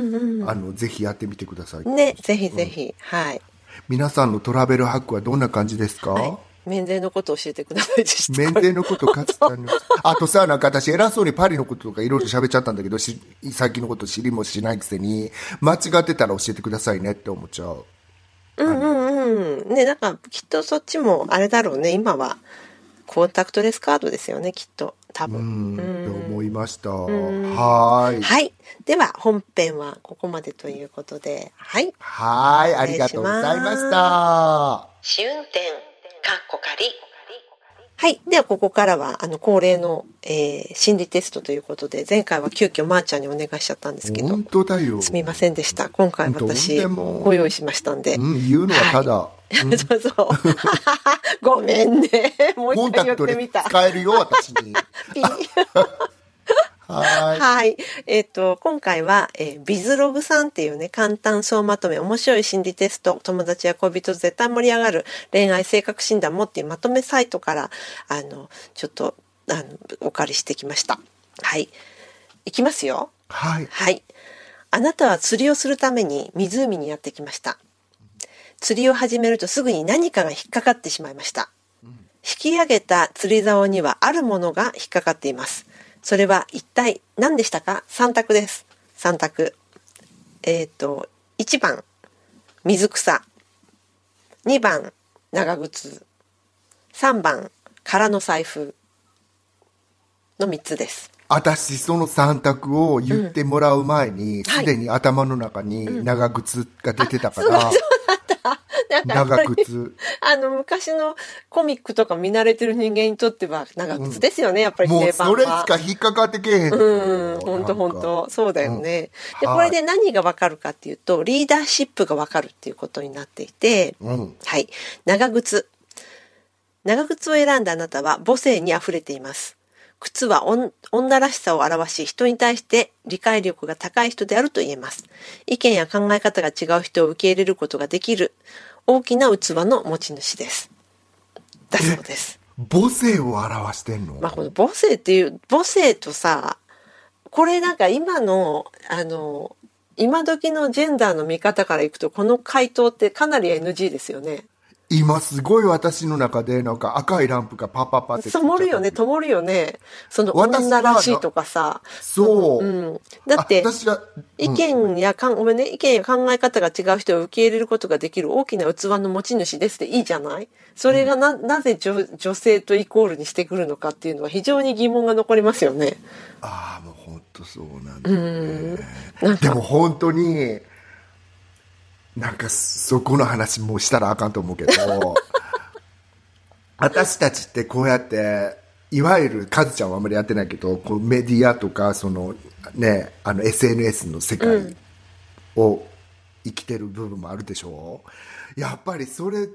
のぜひやってみてください、ねぜひぜひ、はい、皆さんのトラベルハックはどんな感じですか、はい、免税のことを教えてください免税のことかつたにあとさなんか私偉そうにパリのこととかいろいろ喋っちゃったんだけどし最近のこと知りもしないくせに間違ってたら教えてくださいねって思っちゃう。うんうんうん。ね、なんかきっとそっちもあれだろうね。今はコンタクトレスカードですよね、きっと。多う分。んって思いましたはーいはい。では本編はここまでということで、はい。はーいありがとうございました試運転、かっこ仮。はい。では、ここからは、あの、恒例の、えー心理テストということで、前回は急遽まーちゃんにお願いしちゃったんですけど本、当だよすみませんでした。今回私、ご用意しましたんで。うん、言うのはただ、そうそう。ごめんね。もう一回言ってみた。使えるよ、私に。はーい。はい。えっ、と、今回は、えービズログさんっていうね、簡単総まとめ、面白い心理テスト、友達や恋人と絶対盛り上がる恋愛性格診断もっていうまとめサイトから、あの、ちょっと、あの、お借りしてきました。はい。いきますよ。はい。はい。あなたは釣りをするために湖にやってきました。釣りを始めるとすぐに何かが引っかかってしまいました。引き上げた釣り竿にはあるものが引っかかっています。それは一体何でしたか ?3 択です。3択。えっ、と、1番、水草。2番、長靴。3番、空の財布。の3つです。私、その3択を言ってもらう前に、はいすでに頭の中に長靴が出てたから、長靴。あの、昔のコミックとか見慣れてる人間にとっては長靴ですよね、やっぱりもう定番は。それしか引っかかってけえへん。うん、本当本当そうだよね。で、これで何がわかるかっていうと、リーダーシップがわかるっていうことになっていて、うん。はい。長靴。長靴を選んだあなたは母性に溢れています。靴は女女らしさを表し、人に対して理解力が高い人であると言えます。意見や考え方が違う人を受け入れることができる大きな器の持ち主です。だそうです。母性を表してんの、まあ、この母性っていう、母性とさ、これなんか今の、あの、今時のジェンダーの見方からいくと、この回答ってかなり NG ですよね。今すごい私の中でなんか赤いランプがパッパッパって灯るよね、灯るよね。その女らしいとかさ。そう。うん。だってあ、私は、意見やかん、ごめんね、意見や考え方が違う人を受け入れることができる大きな器の持ち主ですっていいじゃない？それがな、なぜ女女性とイコールにしてくるのかっていうのは非常に疑問が残りますよね。ああ、もう本当そうなんだよね。なんか、でも本当に、なんかそこの話もうしたらあかんと思うけど、私たちってこうやって、いわゆる、カズちゃんはあんまりやってないけど、こうメディアとか、そのね、あの SNS の世界を生きてる部分もあるでしょ？う。やっぱりそれ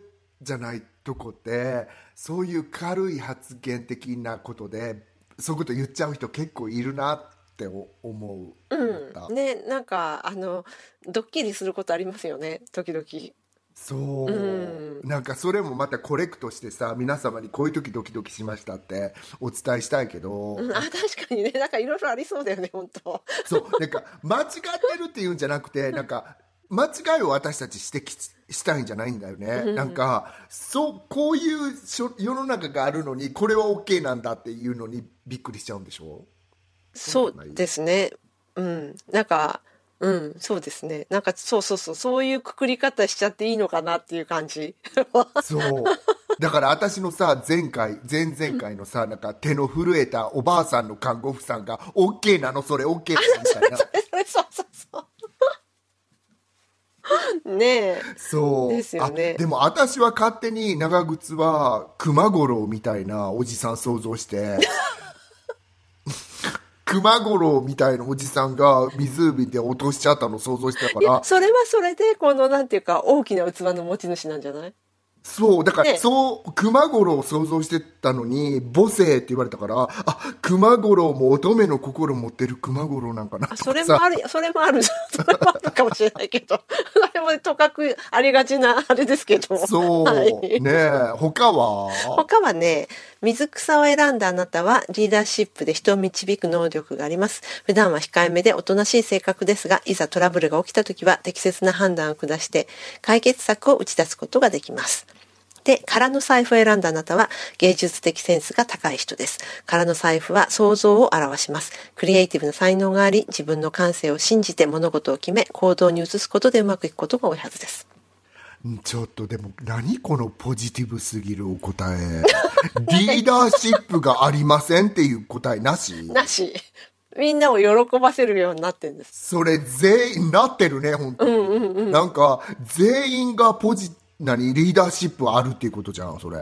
じゃないとこって、そういう軽い発言的なことで、そういうこと言っちゃう人結構いるなって思う。うん。ね、なんか、あの、ドッキリすることありますよね、時々。そう、うん。なんかそれもまたコレクトしてさ皆様にこういう時ドキドキしましたってお伝えしたいけど、うん。あ確かにね。なんかいろいろありそうだよね本当。そう。なんか間違ってるっていうんじゃなくてなんか間違いを私たち指摘ししたいんじゃないんだよね、なんかそうこういうしょ世の中があるのにこれは OK なんだっていうのにびっくりしちゃうんでしょ？そうですね。うん。なんかうんそうですね。なんかそうそうそう。そういうくくり方しちゃっていいのかなっていう感じ。そう。だから私のさ前回前々回のさなんか手の震えたおばあさんの看護婦さんが OK なのそれ OK なのみたいな。そうそうそうねえ。そう。ですよね。あでも私は勝手に長靴は熊五郎みたいなおじさん想像して熊五郎みたいなおじさんが湖で落としちゃったの想像してたかいやらそれはそれでこのなんていうか大きな器の持ち主なんじゃない？そうだから、ね。そう熊五郎を想像してたのに母性って言われたからあ熊五郎も乙女の心持ってる熊五郎なんかなそれもあるそれもある それもあるかもしれないけど。それもとかくありがちなあれですけど。そう、はい。ねえ他は？他はね、水草を選んだあなたはリーダーシップで人を導く能力があります。普段は控えめでおとなしい性格ですが、いざトラブルが起きた時は適切な判断を下して解決策を打ち出すことができます。で、空の財布を選んだあなたは芸術的センスが高い人です。空の財布は想像を表します。クリエイティブな才能があり、自分の感性を信じて物事を決め、行動に移すことでうまくいくことが多いはずです。ちょっとでも何このポジティブすぎるお答え。リーダーシップがありませんっていう答えなし？なし。みんなを喜ばせるようになってるんです。それ全員なってるね本当に、なんか全員がポジ何？リーダーシップあるっていうことじゃんそれ。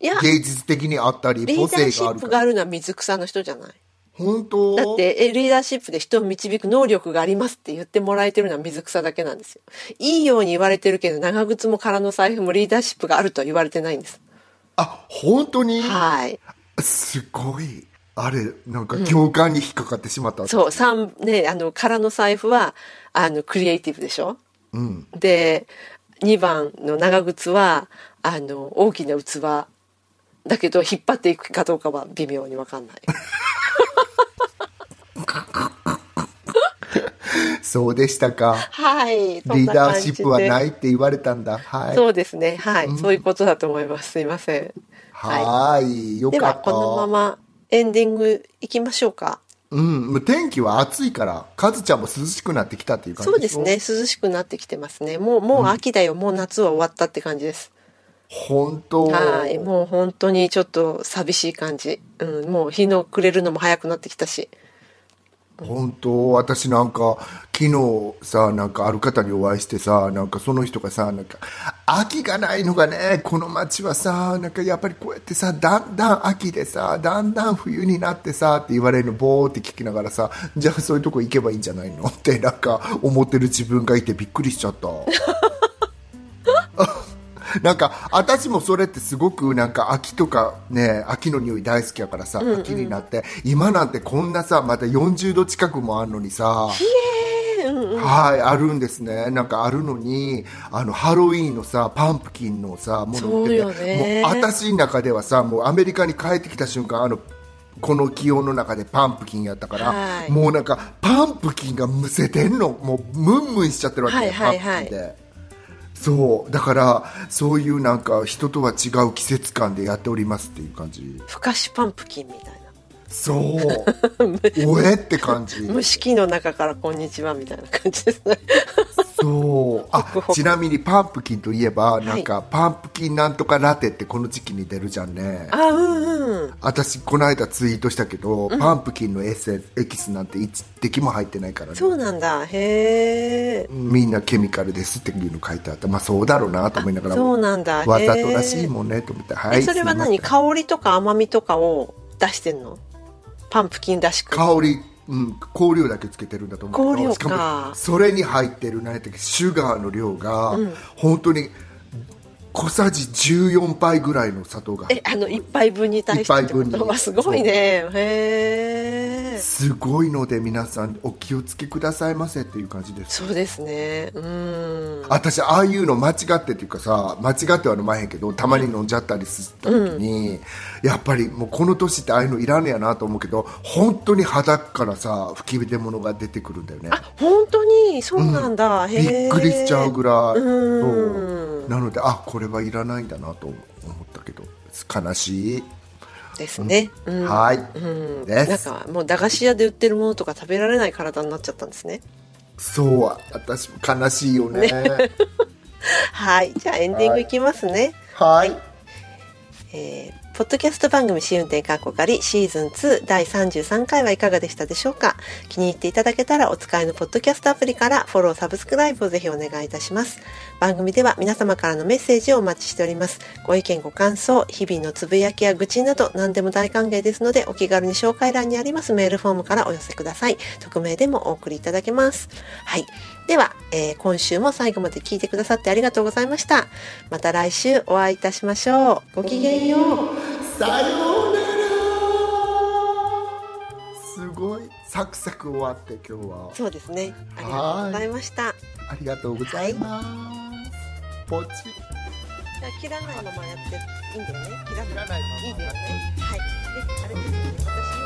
いや。芸術的にあったりリ母ーダーシップがあるのは水草の人じゃない本当？だってえリーダーシップで人を導く能力がありますって言ってもらえてるのは水草だけなんですよ。いいように言われてるけど長靴も空の財布もリーダーシップがあるとは言われてないんです。あ本当に？はい。すごい。あれなんか共感に引っかかってしまった、そう三ねあの空の財布はあのクリエイティブでしょ、で2番の長靴はあの大きな器。だけど引っ張っていくかどうかは微妙に分かんない そうでしたかはいリーダーシップはないって言われたんだはいそうですね。はい、そういうことだと思います。すいません。はーいよでは、かったこのままエンディングいきましょうか。うん、もう天気は暑いから、カズちゃんも涼しくなってきたっていう感じそうですね。涼しくなってきてますね。もう、もう秋だよ。もう夏は終わったって感じです。本当？はい。もう本当にちょっと寂しい感じ。うん。もう日の暮れるのも早くなってきたし。本当？私なんか昨日さなんかある方にお会いしてさなんかその人がさなんか秋がないのがねこの街はさなんかやっぱりこうやってさだんだん秋でさだんだん冬になってさって言われるのボーって聞きながらさじゃあそういうとこ行けばいいんじゃないの？ってなんか思ってる自分がいてびっくりしちゃった なんか私もそれってすごくなんか秋とかね秋の匂い大好きやからさ、秋になって今なんてこんなさまた40度近くもあるのにさはいあるんですね。なんかあるのにあのハロウィーンのさパンプキンのさもの売っててそうよね。もう私の中ではさもうアメリカに帰ってきた瞬間あのこの気温の中でパンプキンやったから、はい。もうなんかパンプキンがむせてんの。もうムンムンしちゃってるわけよ、はいはいはい。パンプキンで。そうだからそういうなんか人とは違う季節感でやっておりますっていう感じふかしパンプキンみたいな。そう。おえって感じ。蒸し器の中からこんにちはみたいな感じですね。そう。あちなみにパンプキンといえばい。なんかパンプキンなんとかラテってこの時期に出るじゃんね。あ、うんうん。私この間ツイートしたけど、パンプキンのエッセンエキスなんて一滴も入ってないからね。そうなんだ。へえ。みんなケミカルですっていうの書いてあった。まあそうだろうなと思いながらそうなんだ。わざとらしいもんねと思って。はいえそれは何？香りとか甘みとかを出してんの？パンプキンらしく。香りうん、香料だけつけてるんだと思うけど。香料か。しもそれに入ってる何やったっけシュガーの量が、本当に小さじ14杯ぐらいの砂糖が。えあの一杯分に対して杯分に。わすごいね。へえすごいので皆さんお気をつけくださいませっていう感じです。そうですね。うん。私ああいうの間違ってっていうかさ間違っては飲まへんけどたまに飲んじゃったりした時に、やっぱりもうこの年ってああいうのいらんねやなと思うけど本当に肌からさ吹き出物が出てくるんだよね。あ本当に？そうなんだ、へびえっくりしちゃうぐらい。うんなのであこれはいらないんだなと思ったけど悲しい、ですね、うん。はい、うん、です。なんかもう駄菓子屋で売ってるものとか食べられない体になっちゃったんですね。そう私も悲しいよね。はい。じゃあエンディングいきますね、はい。えーポッドキャスト番組試運転かっこかりシーズン2第33回はいかがでしたでしょうか？気に入っていただけたらお使いのポッドキャストアプリからフォロー、サブスクライブをぜひお願いいたします。番組では皆様からのメッセージをお待ちしております。ご意見、ご感想、日々のつぶやきや愚痴など何でも大歓迎ですのでお気軽に紹介欄にありますメールフォームからお寄せください。匿名でもお送りいただけます。はい。では、えー今週も最後まで聞いてくださってありがとうございました。また来週お会いいたしましょう。ごきげんよう。さようならすごいサクサク終わって今日はそうですね。ありがとうございました。ありがとうございます、ポチ切らないままやっていいんだよね。切らないいいんだよね。はい。で、あれですよね。私。